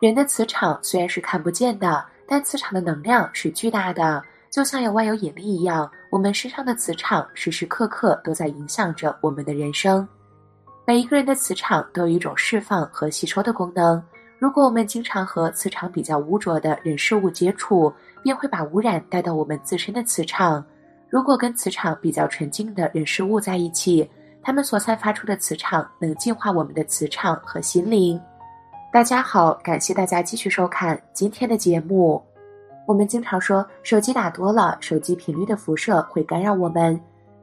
人的磁场虽然是看不见的，但磁场的能量是巨大的，就像有万有引力一样，我们身上的磁场时时刻刻都在影响着我们的人生。每一个人的磁场都有一种释放和吸收的功能。如果我们经常和磁场比较污浊的人事物接触，便会把污染带到我们自身的磁场。如果跟磁场比较纯净的人事物在一起，他们所散发出的磁场能净化我们的磁场和心灵。大家好，感谢大家继续收看今天的节目。我们经常说，手机打多了，手机频率的辐射会干扰我们。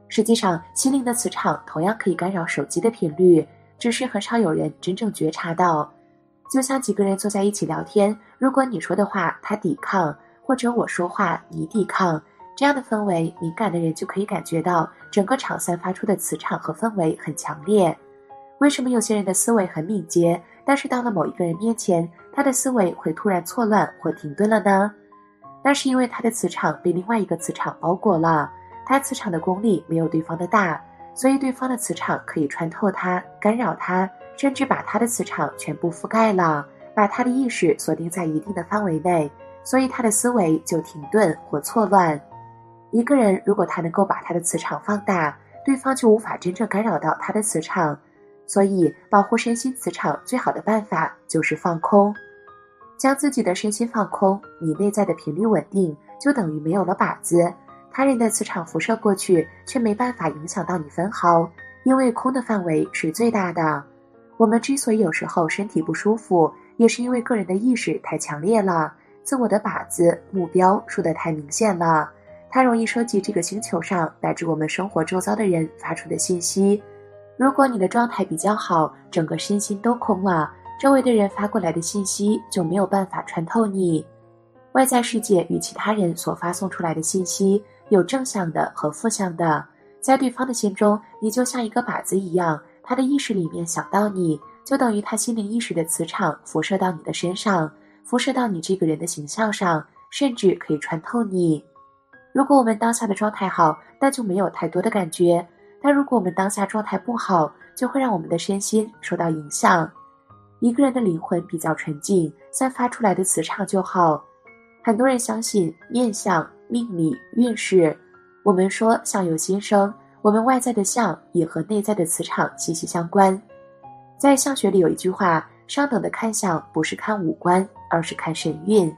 实际上，心灵的磁场同样可以干扰手机的频率，只是很少有人真正觉察到。就像几个人坐在一起聊天，如果你说的话他抵抗，或者我说话你抵抗，这样的氛围，敏感的人就可以感觉到整个场散发出的磁场和氛围很强烈。为什么有些人的思维很敏捷？但是到了某一个人面前，他的思维会突然错乱或停顿了呢？那是因为他的磁场被另外一个磁场包裹了，他磁场的功力没有对方的大，所以对方的磁场可以穿透他，干扰他，甚至把他的磁场全部覆盖了，把他的意识锁定在一定的范围内，所以他的思维就停顿或错乱。一个人如果他能够把他的磁场放大，对方就无法真正干扰到他的磁场。所以，保护身心磁场最好的办法就是放空，将自己的身心放空，你内在的频率稳定，就等于没有了靶子，他人的磁场辐射过去，却没办法影响到你分毫，因为空的范围是最大的。我们之所以有时候身体不舒服，也是因为个人的意识太强烈了，自我的靶子目标输得太明显了，它容易收集这个星球上乃至我们生活周遭的人发出的信息。如果你的状态比较好，整个身心都空了，周围的人发过来的信息就没有办法穿透你。外在世界与其他人所发送出来的信息有正向的和负向的，在对方的心中，你就像一个靶子一样，他的意识里面想到你，就等于他心灵意识的磁场辐射到你的身上，辐射到你这个人的形象上，甚至可以穿透你。如果我们当下的状态好，那就没有太多的感觉。但如果我们当下状态不好，就会让我们的身心受到影响。一个人的灵魂比较纯净，散发出来的磁场就好。很多人相信面相、命理、运势。我们说相由心生，我们外在的相也和内在的磁场息息相关。在相学里有一句话：上等的看相不是看五官，而是看神韵。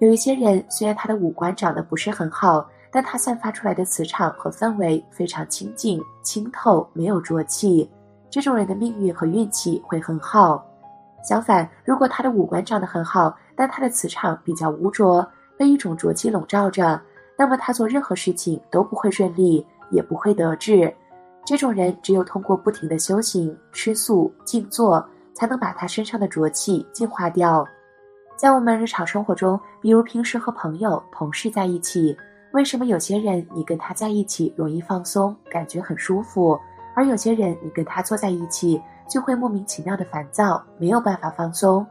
有一些人虽然他的五官长得不是很好。但它散发出来的磁场和氛围非常清净、清透，没有浊气。这种人的命运和运气会很好。相反，如果他的五官长得很好，但他的磁场比较污浊，被一种浊气笼罩着，那么他做任何事情都不会顺利，也不会得志。这种人只有通过不停的修行、吃素、静坐，才能把他身上的浊气净化掉。在我们日常生活中，比如平时和朋友、同事在一起。为什么有些人你跟他在一起容易放松，感觉很舒服，而有些人你跟他坐在一起就会莫名其妙的烦躁，没有办法放松？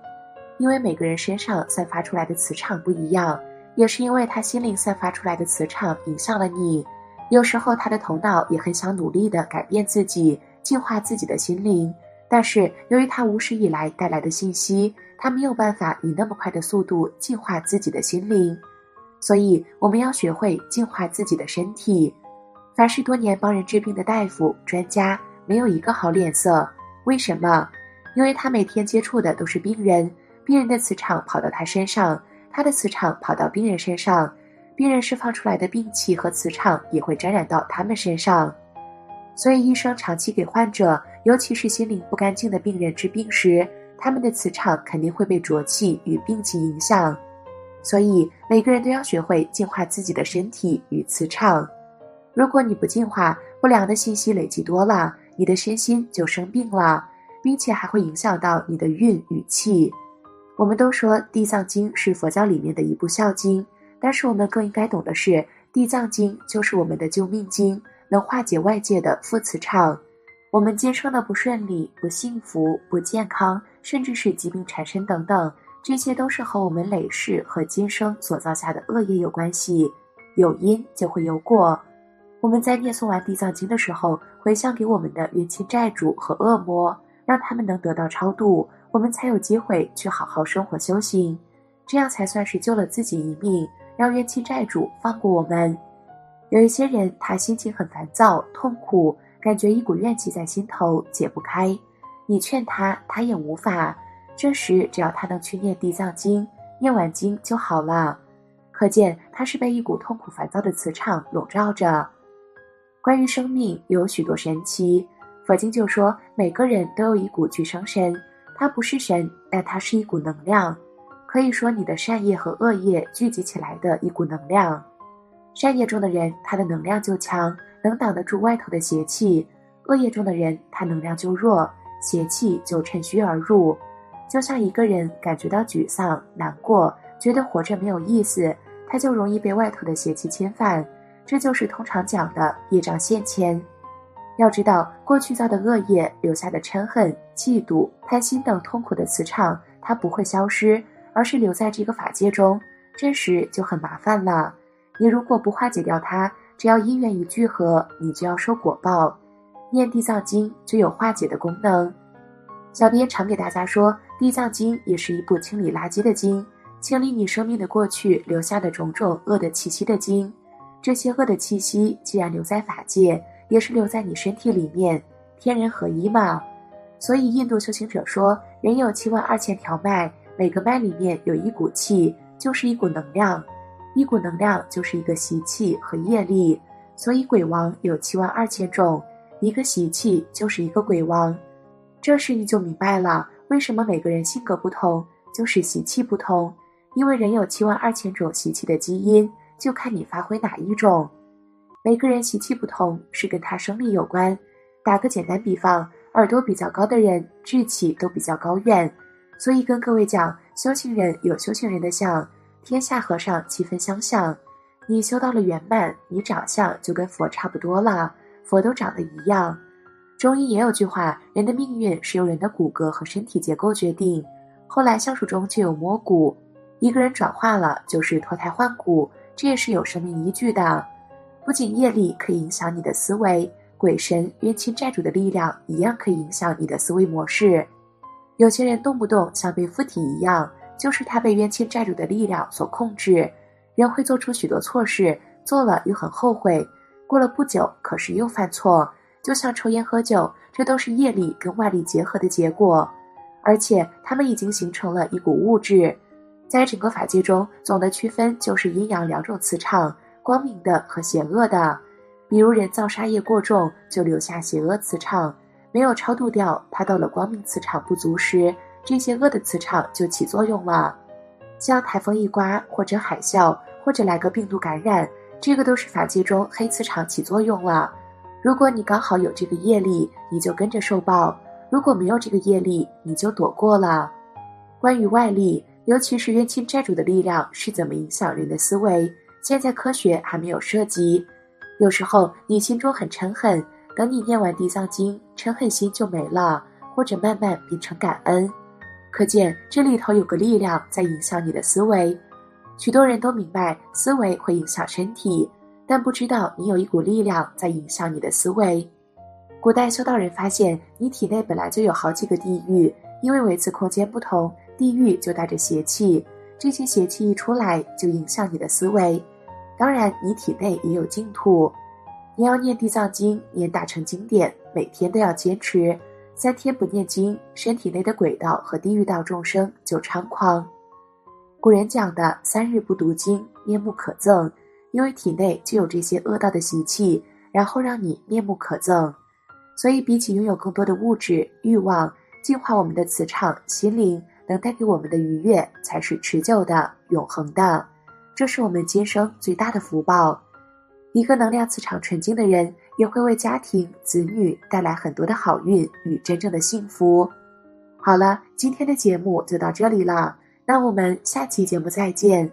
因为每个人身上散发出来的磁场不一样，也是因为他心灵散发出来的磁场影响了你。有时候他的头脑也很想努力的改变自己，净化自己的心灵，但是由于他无始以来带来的信息，他没有办法以那么快的速度净化自己的心灵。所以，我们要学会净化自己的身体。凡是多年帮人治病的大夫、专家，没有一个好脸色。为什么？因为他每天接触的都是病人，病人的磁场跑到他身上，他的磁场跑到病人身上，病人释放出来的病气和磁场也会沾染到他们身上。所以，医生长期给患者，尤其是心灵不干净的病人治病时，他们的磁场肯定会被浊气与病气影响。所以每个人都要学会净化自己的身体与磁场。如果你不净化，不良的信息累积多了，你的身心就生病了，并且还会影响到你的运与气。我们都说《地藏经》是佛教里面的一部孝经，但是我们更应该懂的是，《地藏经》就是我们的救命经，能化解外界的负磁场。我们今生的不顺利、不幸福、不健康，甚至是疾病缠身等等。这些都是和我们累世和今生所造下的恶业有关系，有因就会有果。我们在念诵完《地藏经》的时候，回向给我们的冤亲债主和恶魔，让他们能得到超度，我们才有机会去好好生活修行，这样才算是救了自己一命，让冤亲债主放过我们。有一些人，他心情很烦躁、痛苦，感觉一股怨气在心头解不开，你劝他，他也无法。这时，只要他能去念地藏经，念完经就好了。可见他是被一股痛苦烦躁的磁场笼罩着。关于生命有许多神奇，佛经就说每个人都有一股具生神，它不是神，但它是一股能量，可以说你的善业和恶业聚集起来的一股能量。善业中的人，他的能量就强，能挡得住外头的邪气；恶业中的人，他能量就弱，邪气就趁虚而入。就像一个人感觉到沮丧、难过，觉得活着没有意思。他就容易被外头的邪气侵犯，这就是通常讲的业障现前。要知道，过去造的恶业留下的嗔恨、嫉妒、贪心等痛苦的磁场，它不会消失，而是留在这个法界中。这时就很麻烦了。你如果不化解掉它，只要因缘一聚合，你就要受果报。念地藏经就有化解的功能。小编常给大家说，地藏经也是一部清理垃圾的经。清理你生命的过去留下的种种恶的气息的经，这些恶的气息既然留在法界，也是留在你身体里面，天人合一嘛。所以印度修行者说，人有七万二千条脉，每个脉里面有一股气，就是一股能量，一股能量就是一个习气和业力。所以鬼王有七万二千种，一个习气就是一个鬼王。这时你就明白了，为什么每个人性格不同，就是习气不同。因为人有七万二千种习气的基因，就看你发挥哪一种。每个人习气不同，是跟他生理有关。打个简单比方，耳朵比较高的人，志气都比较高远。所以跟各位讲，修行人有修行人的相，天下和尚七分相像。你修到了圆满，你长相就跟佛差不多了，佛都长得一样。中医也有句话，人的命运是由人的骨骼和身体结构决定。后来相术中就有摸骨。一个人转化了，就是脱胎换骨，这也是有生命依据的。不仅业力可以影响你的思维，鬼神、冤亲债主的力量一样可以影响你的思维模式。有些人动不动像被附体一样，就是他被冤亲债主的力量所控制。人会做出许多错事，做了又很后悔，过了不久，可是又犯错。就像抽烟喝酒，这都是业力跟外力结合的结果，而且他们已经形成了一股物质。在整个法界中，总的区分就是阴阳两种磁场，光明的和邪恶的。比如人造杀业过重，就留下邪恶磁场，没有超度掉，它到了光明磁场不足时，这些恶的磁场就起作用了。像台风一刮，或者海啸，或者来个病毒感染，这个都是法界中黑磁场起作用了。如果你刚好有这个业力，你就跟着受报；如果没有这个业力，你就躲过了。关于外力。尤其是冤亲债主的力量是怎么影响人的思维？现在科学还没有涉及。有时候你心中很嗔恨，等你念完地藏经，嗔恨心就没了，或者慢慢变成感恩。可见这里头有个力量在影响你的思维。许多人都明白思维会影响身体，但不知道你有一股力量在影响你的思维。古代修道人发现，你体内本来就有好几个地狱，因为维次空间不同。地狱就带着邪气，这些邪气一出来就影响你的思维。当然，你体内也有净土。你要念地藏经，念大乘经典，每天都要坚持。三天不念经，身体内的鬼道和地狱道众生就猖狂。古人讲的“三日不读经，面目可憎”，因为体内就有这些恶道的习气，然后让你面目可憎。所以，比起拥有更多的物质欲望，净化我们的磁场、心灵。能带给我们的愉悦才是持久的、永恒的，这是我们今生最大的福报。一个能量磁场纯净的人，也会为家庭、子女带来很多的好运与真正的幸福。好了，今天的节目就到这里了，那我们下期节目再见。